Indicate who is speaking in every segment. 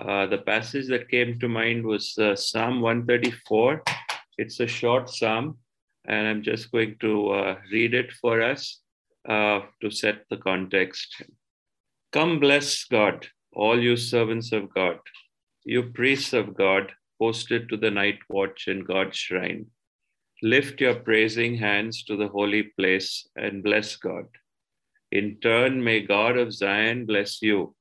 Speaker 1: Uh, the passage that came to mind was uh, Psalm 134. It's a short psalm, and I'm just going to uh, read it for us uh, to set the context. Come, bless God, all you servants of God, you priests of God, posted to the night watch in God's shrine. Lift your praising hands to the holy place and bless God. In turn, may God of Zion bless you,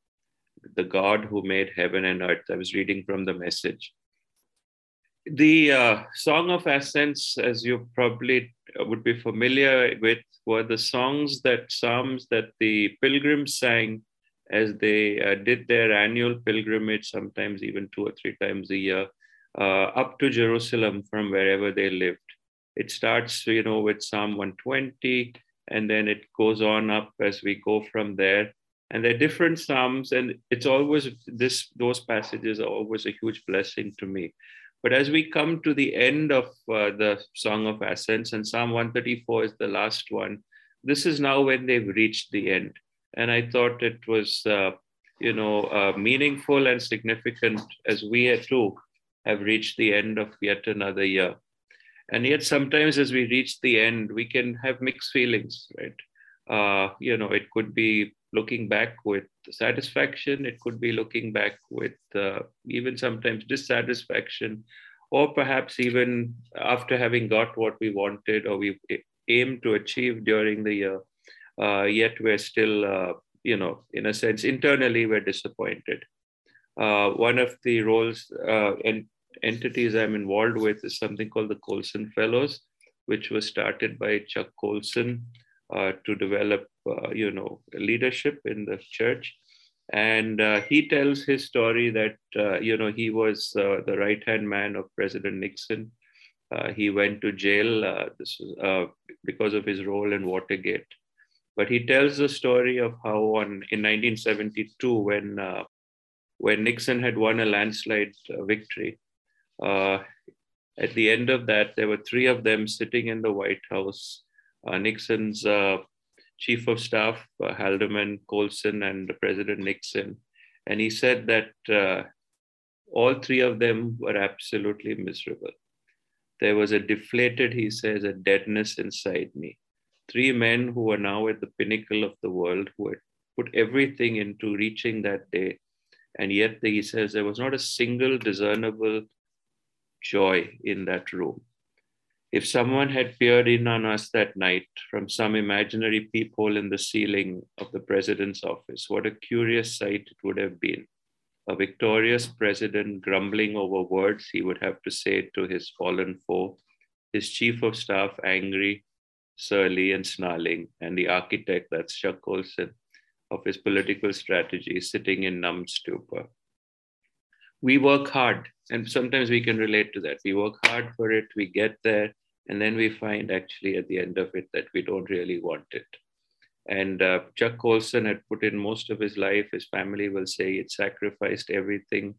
Speaker 1: the God who made heaven and earth. I was reading from the message. The uh, Song of Ascents, as you probably would be familiar with, were the songs that, psalms that the pilgrims sang as they uh, did their annual pilgrimage, sometimes even two or three times a year, uh, up to Jerusalem from wherever they lived. It starts, you know, with Psalm 120, and then it goes on up as we go from there. And there are different psalms, and it's always this; those passages are always a huge blessing to me. But as we come to the end of uh, the Song of Ascents, and Psalm 134 is the last one, this is now when they've reached the end. And I thought it was, uh, you know, uh, meaningful and significant as we too have reached the end of yet another year. And yet, sometimes as we reach the end, we can have mixed feelings, right? Uh, you know, it could be looking back with satisfaction, it could be looking back with uh, even sometimes dissatisfaction, or perhaps even after having got what we wanted or we aimed to achieve during the year, uh, yet we're still, uh, you know, in a sense, internally we're disappointed. Uh, one of the roles uh, and entities I'm involved with is something called the Colson Fellows, which was started by Chuck Colson uh, to develop, uh, you know, leadership in the church. And uh, he tells his story that, uh, you know, he was uh, the right hand man of President Nixon. Uh, he went to jail this because of his role in Watergate. But he tells the story of how on, in 1972, when, when Nixon had won a landslide victory, uh, at the end of that, there were three of them sitting in the White House. Uh, Nixon's uh, chief of staff, uh, Haldeman, Colson, and President Nixon. And he said that all three of them were absolutely miserable. There was a deflated, he says, a deadness inside me. Three men who were now at the pinnacle of the world, who had put everything into reaching that day. And yet, he says, there was not a single discernible joy in that room. If someone had peered in on us that night from some imaginary peephole in the ceiling of the president's office, what a curious sight it would have been. A victorious president grumbling over words he would have to say to his fallen foe, his chief of staff angry, surly, and snarling, and the architect, that's Chuck Colson, of his political strategy sitting in numb stupor we work hard and sometimes we can relate to that we work hard for it we get there and then we find actually at the end of it that we don't really want it. And uh, chuck colson had put in most of his life his family will say it sacrificed everything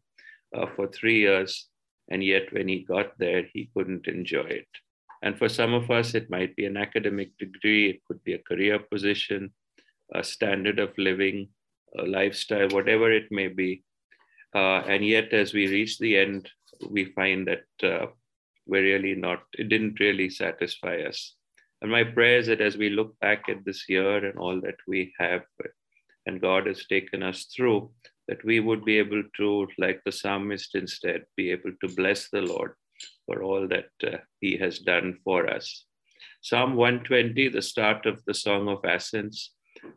Speaker 1: uh, for three years. And yet when he got there he couldn't enjoy it. And for some of us it might be an academic degree it could be a career position a standard of living a lifestyle whatever it may be. Uh, and yet, as we reach the end, we find that uh, we're really not, it didn't really satisfy us. And my prayer is that as we look back at this year and all that we have, and God has taken us through, that we would be able to, like the psalmist instead, be able to bless the Lord for all that uh, He has done for us. Psalm 120, the start of the Song of Ascents,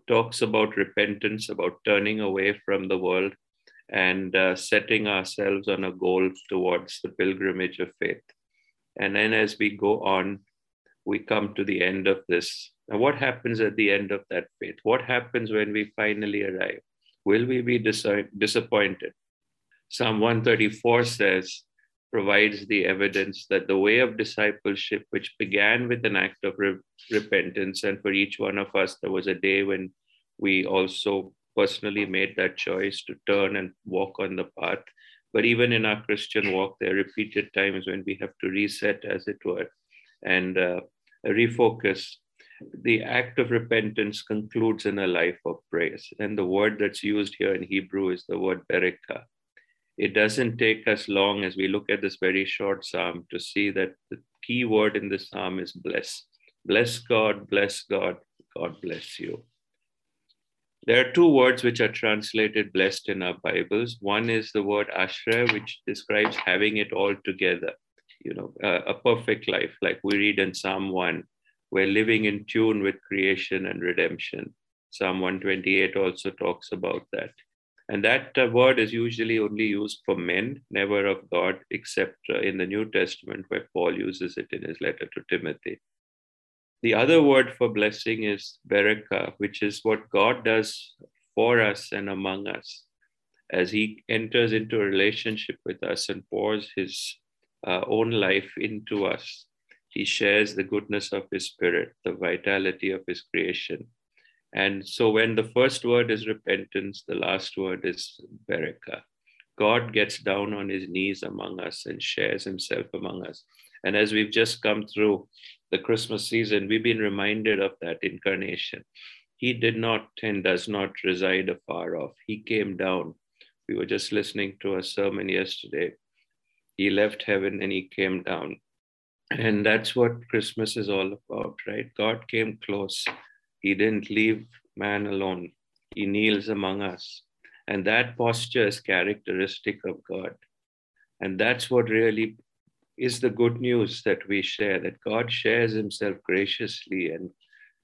Speaker 1: talks about repentance, about turning away from the world and uh, setting ourselves on a goal towards the pilgrimage of faith. And then as we go on, we come to the end of this. Now, what happens at the end of that faith? What happens when we finally arrive? Will we be dis- disappointed? Psalm 134 says, provides the evidence that the way of discipleship, which began with an act of re- repentance, and for each one of us, there was a day when we also personally made that choice to turn and walk on the path. But even in our Christian walk, there are repeated times when we have to reset, as it were, and uh, refocus. The act of repentance concludes in a life of praise. And the word that's used here in Hebrew is the word bereka. it doesn't take us long as we look at this very short psalm to see that the key word in the psalm is bless. Bless God, bless God, God bless you. There are two words which are translated blessed in our Bibles. One is the word ashra, which describes having it all together, you know, uh, a perfect life, like we read in Psalm 1. We're living in tune with creation and redemption. Psalm 128 also talks about that. And that uh, word is usually only used for men, never of God, except uh, in the New Testament, where Paul uses it in his letter to Timothy. The other word for blessing is beraka, which is what God does for us and among us as He enters into a relationship with us and pours His uh, own life into us. He shares the goodness of His Spirit, the vitality of His creation. And so when the first word is repentance, the last word is beraka. God gets down on his knees among us and shares himself among us. And as we've just come through the Christmas season, we've been reminded of that incarnation. He did not and does not reside afar off. He came down. We were just listening to a sermon yesterday. He left heaven and he came down. And that's what Christmas is all about, right? God came close. He didn't leave man alone. He kneels among us. And that posture is characteristic of God. And that's what really is the good news that we share that God shares himself graciously and,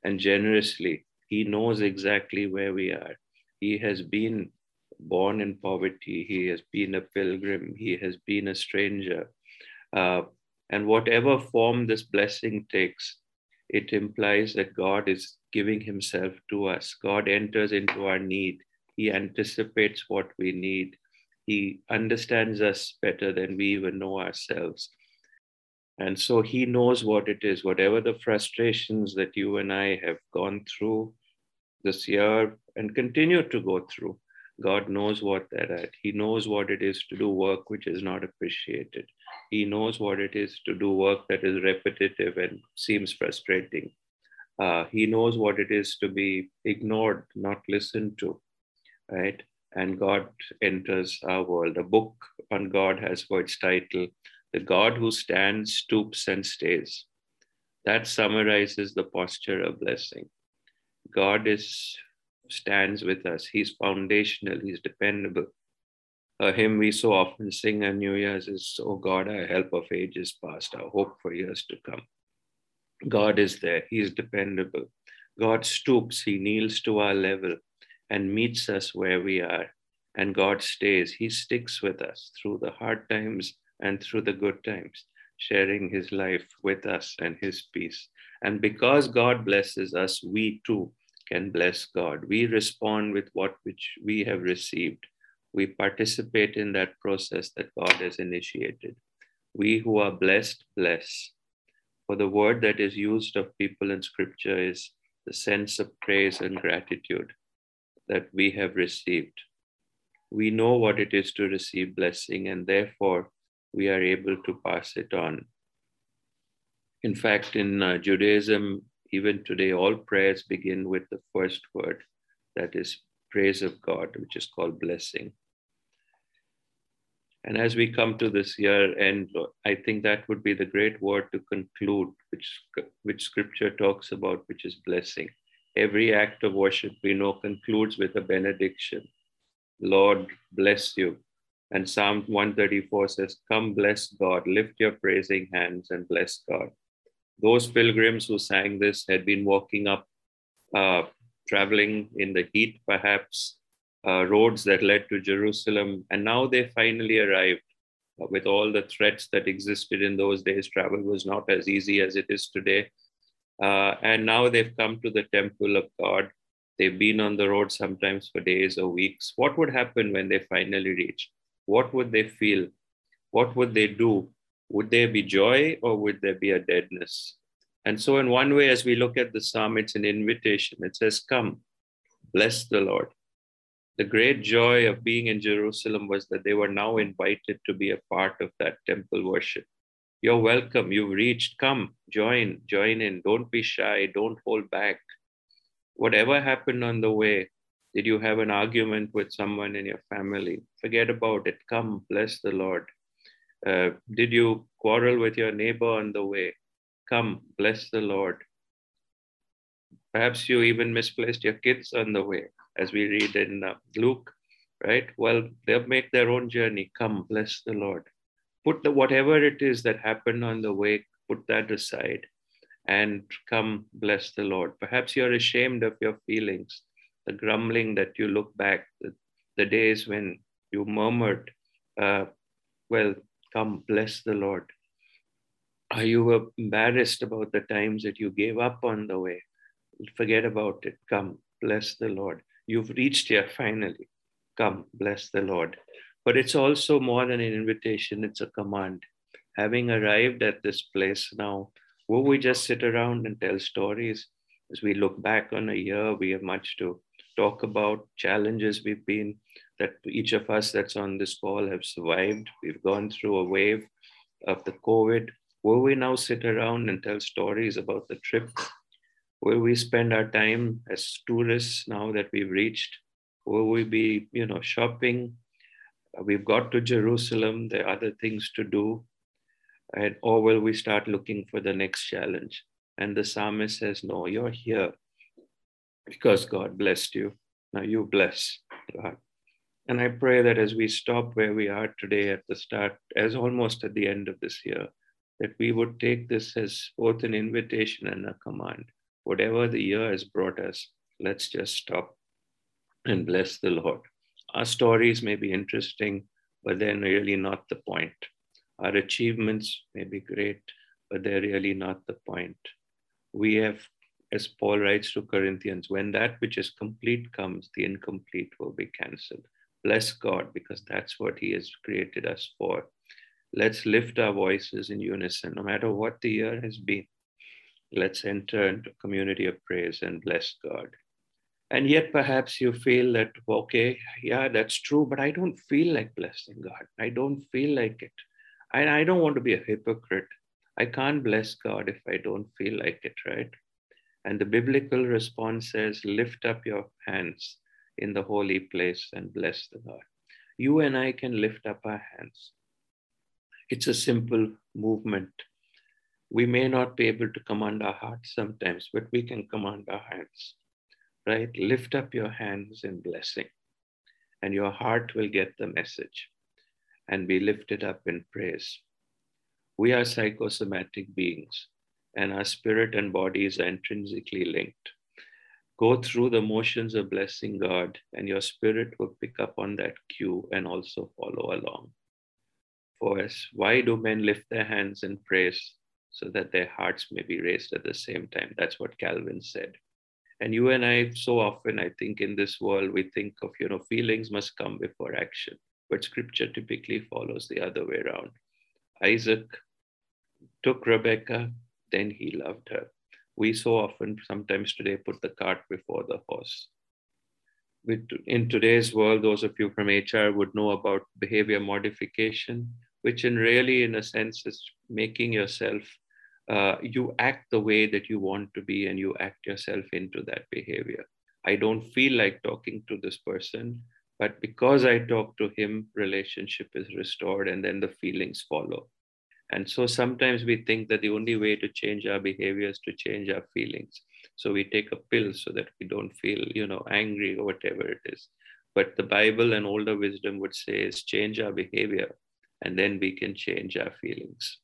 Speaker 1: and generously. He knows exactly where we are. He has been born in poverty, he has been a pilgrim, he has been a stranger. Uh, and whatever form this blessing takes, it implies that God is giving himself to us. God enters into our need. He anticipates what we need. He understands us better than we even know ourselves. And so he knows what it is, whatever the frustrations that you and I have gone through this year and continue to go through. God knows what they're at. He knows what it is to do work which is not appreciated. He knows what it is to do work that is repetitive and seems frustrating. Uh, he knows what it is to be ignored, not listened to, right? And God enters our world. A book on God has for its title, the God who stands, stoops, and stays. That summarizes the posture of blessing. God is stands with us. He's foundational. He's dependable. A hymn we so often sing on New Year's is, "Oh God, our help of ages past, our hope for years to come." God is there. He's dependable. God stoops. He kneels to our level and meets us where we are. And God stays. He sticks with us through the hard times and through the good times, sharing his life with us and his peace. And because God blesses us, we too can bless God. We respond with what which we have received. We participate in that process that God has initiated. We who are blessed, bless. For the word that is used of people in scripture is the sense of praise and gratitude that we have received. We know what it is to receive blessing, and therefore we are able to pass it on. In fact, in uh, Judaism, even today, all prayers begin with the first word that is praise of God, which is called blessing. And as we come to this year end, I think that would be the great word to conclude, which, which scripture talks about, which is blessing. Every act of worship we know concludes with a benediction. Lord, bless you. And Psalm 134 says, Come bless God, lift your praising hands and bless God. Those pilgrims who sang this had been walking up, uh, traveling in the heat, perhaps, uh, roads that led to Jerusalem. And now they finally arrived. Uh, with all the threats that existed in those days, travel was not as easy as it is today. Uh, and now they've come to the temple of God. They've been on the road sometimes for days or weeks. What would happen when they finally reach? What would they feel? What would they do? Would there be joy or would there be a deadness? And so, in one way, as we look at the psalm, it's an invitation. It says, Come, bless the Lord. The great joy of being in Jerusalem was that they were now invited to be a part of that temple worship. You're welcome. You've reached. Come, join, join in. Don't be shy. Don't hold back. Whatever happened on the way, Did you have an argument with someone in your family? Forget about it. Come, bless the Lord. Uh, did you quarrel with your neighbor on the way? Come, bless the Lord. Perhaps you even misplaced your kids on the way, as we read in uh, Luke, right? Well, they'll make their own journey. Come, bless the Lord. Put the whatever it is that happened on the way, put that aside and come bless the Lord. Perhaps you're ashamed of your feelings, the grumbling that you look back, the, the days when you murmured. Uh, well, come bless the Lord. Are you embarrassed about the times that you gave up on the way? Forget about it. Come, bless the Lord. You've reached here finally. Come, bless the Lord. But it's also more than an invitation, it's a command. Having arrived at this place now, will we just sit around and tell stories? As we look back on a year, we have much to talk about, challenges we've been, that each of us that's on this call have survived. We've gone through a wave of the COVID. Will we now sit around and tell stories about the trip? Will we spend our time as tourists now that we've reached? Will we be, you know, shopping? We've got to Jerusalem. There are other things to do. And, or will we start looking for the next challenge? And the psalmist says, No, you're here because God blessed you. Now you bless God. And I pray that as we stop where we are today at the start, as almost at the end of this year, that we would take this as both an invitation and a command. Whatever the year has brought us, let's just stop and bless the Lord. Our stories may be interesting, but they're really not the point. Our achievements may be great, but they're really not the point. We have, as Paul writes to Corinthians, when that which is complete comes, the incomplete will be cancelled. Bless God, because that's what He has created us for. Let's lift our voices in unison, no matter what the year has been. Let's enter into community of praise and bless God. And yet, perhaps you feel that, okay, yeah, that's true, but I don't feel like blessing God. I don't feel like it. And I don't want to be a hypocrite. I can't bless God if I don't feel like it, right? And the biblical response says, lift up your hands in the holy place and bless the Lord. You and I can lift up our hands. It's a simple movement. We may not be able to command our hearts sometimes, but we can command our hands, right? Lift up your hands in blessing, and your heart will get the message and be lifted up in praise. We are psychosomatic beings, and our spirit and bodies are intrinsically linked go through the motions of blessing God, and your spirit will pick up on that cue and also follow along. For us, why do men lift their hands in praise so that their hearts may be raised at the same time? That's what Calvin said. And you and I, so often, I think in this world, we think of, you know, feelings must come before action, but scripture typically follows the other way around. Isaac took Rebecca, then he loved her we so often sometimes today put the cart before the horse. In today's world, those of you from HR would know about behavior modification, which in really, in a sense, is making yourself, uh, you act the way that you want to be and you act yourself into that behavior. I don't feel like talking to this person, but because I talk to him, relationship is restored and then the feelings follow. And so sometimes we think that the only way to change our behavior is to change our feelings. So we take a pill so that we don't feel, you know, angry or whatever it is. But the Bible and older wisdom would say is change our behavior and then we can change our feelings.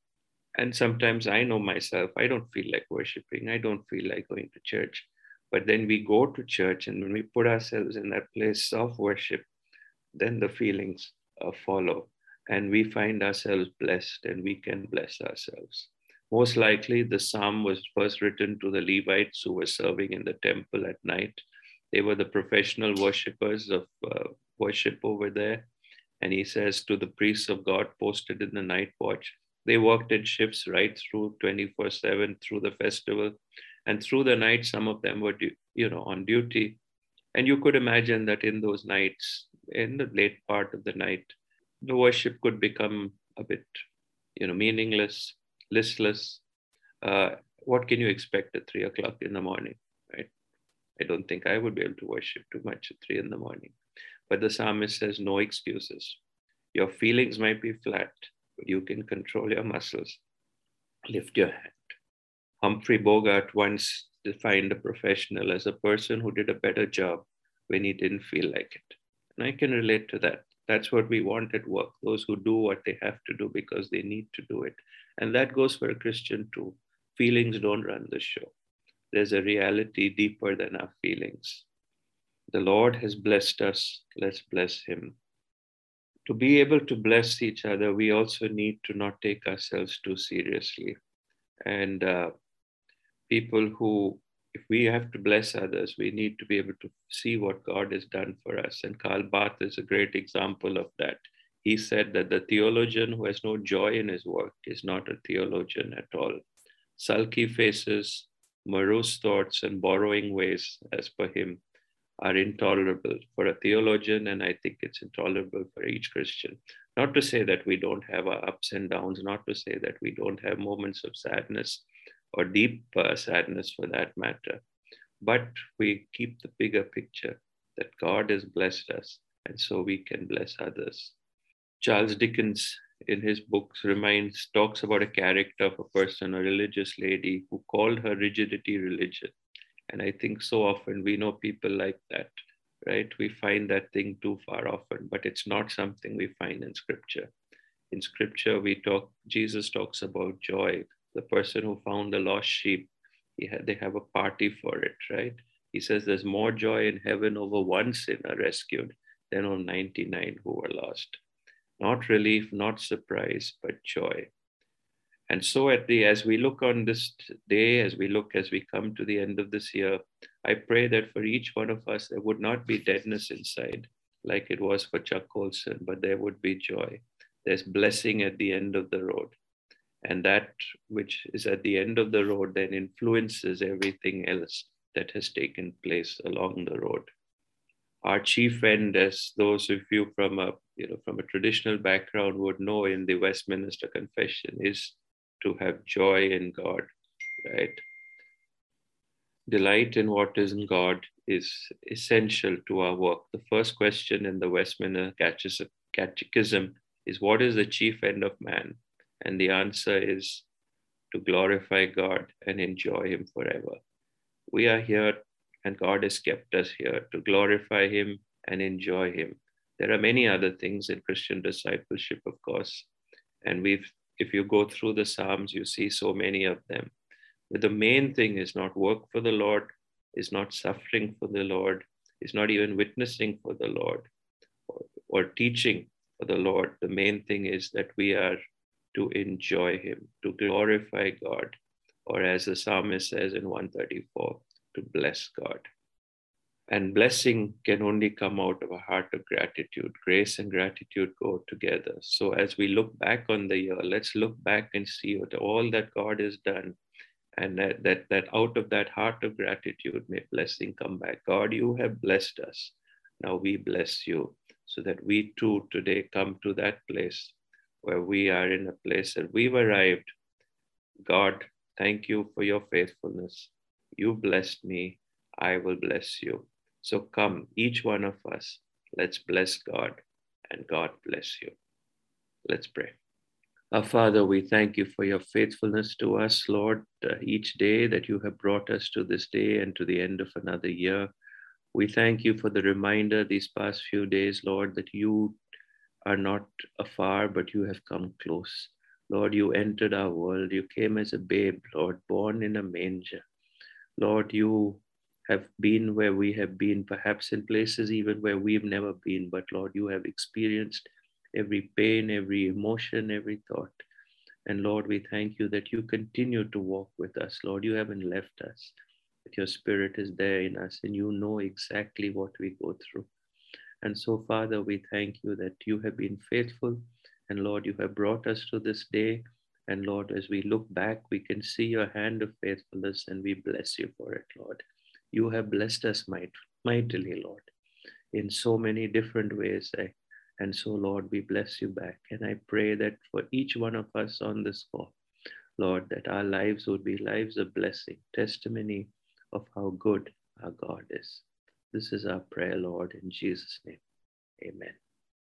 Speaker 1: And sometimes I know myself, I don't feel like worshiping. I don't feel like going to church. But then we go to church and when we put ourselves in that place of worship, then the feelings uh, follow and we find ourselves blessed and we can bless ourselves. Most likely, the psalm was first written to the Levites who were serving in the temple at night. They were the professional worshippers of uh, worship over there. And he says to the priests of God posted in the night watch, they worked in shifts right through 24 7 through the festival. And through the night, some of them were, you know, on duty. And you could imagine that in those nights, in the late part of the night, the worship could become a bit, you know, meaningless, listless. Uh, what can you expect at three o'clock in the morning, right? I don't think I would be able to worship too much at three in the morning. But the psalmist says, no excuses. Your feelings might be flat, but you can control your muscles. Lift your hand. Humphrey Bogart once defined a professional as a person who did a better job when he didn't feel like it. And I can relate to that. That's what we want at work those who do what they have to do because they need to do it. And that goes for a Christian too. Feelings don't run the show, there's a reality deeper than our feelings. The Lord has blessed us, let's bless Him. To be able to bless each other, we also need to not take ourselves too seriously. And uh, people who if we have to bless others, we need to be able to see what God has done for us. And Karl Barth is a great example of that. He said that the theologian who has no joy in his work is not a theologian at all. Sulky faces, morose thoughts, and borrowing ways, as per him, are intolerable for a theologian, and I think it's intolerable for each Christian. Not to say that we don't have our ups and downs, not to say that we don't have moments of sadness, or deep uh, sadness for that matter. But we keep the bigger picture that God has blessed us, and so we can bless others. Charles Dickens, in his books, reminds talks about a character of a person, a religious lady, who called her rigidity religion. And I think so often we know people like that, right? We find that thing too far often, but it's not something we find in scripture. In scripture, we talk, Jesus talks about joy, the person who found the lost sheep, they have a party for it, right? He says there's more joy in heaven over one sinner rescued than on 99 who were lost. Not relief, not surprise, but joy. And so at the as we look on this day, as we look as we come to the end of this year, I pray that for each one of us there would not be deadness inside, like it was for Chuck Colson, but there would be joy. There's blessing at the end of the road and that which is at the end of the road then influences everything else that has taken place along the road. Our chief end as those of you from a you know from a traditional background would know in the westminster confession is to have joy in god right? Delight in what is in god is essential to our work. The first question in the westminster catechism is what is the chief end of man and the answer is to glorify God and enjoy Him forever. We are here, and God has kept us here to glorify Him and enjoy Him. There are many other things in Christian discipleship, of course, and we've if you go through the Psalms, you see so many of them. But the main thing is not work for the Lord, is not suffering for the Lord, is not even witnessing for the Lord or, or teaching for the Lord. The main thing is that we are to enjoy Him, to glorify God, or as the psalmist says in 134, to bless God. And blessing can only come out of a heart of gratitude. Grace and gratitude go together. So as we look back on the year, let's look back and see what all that God has done. And that, that, that out of that heart of gratitude, may blessing come back. God, you have blessed us. Now we bless you so that we too today come to that place where we are in a place that we've arrived. God, thank you for your faithfulness. You blessed me, I will bless you. So come, each one of us, let's bless God and God bless you. Let's pray. Our Father, we thank you for your faithfulness to us, Lord, uh, each day that you have brought us to this day and to the end of another year. We thank you for the reminder these past few days, Lord, that you are not afar, but you have come close. Lord, you entered our world. You came as a babe, Lord, born in a manger. Lord, you have been where we have been, perhaps in places even where we've never been, but Lord, you have experienced every pain, every emotion, every thought. And Lord, we thank you that you continue to walk with us. Lord, you haven't left us, that your spirit is there in us and you know exactly what we go through. And so, Father, we thank you that you have been faithful. And Lord, you have brought us to this day. And Lord, as we look back, we can see your hand of faithfulness and we bless you for it, Lord. You have blessed us might, mightily, Lord, in so many different ways. Eh? And so, Lord, we bless you back. And I pray that for each one of us on this call, Lord, that our lives would be lives of blessing, testimony of how good, our God is. This is our prayer, Lord, in Jesus' name. Amen.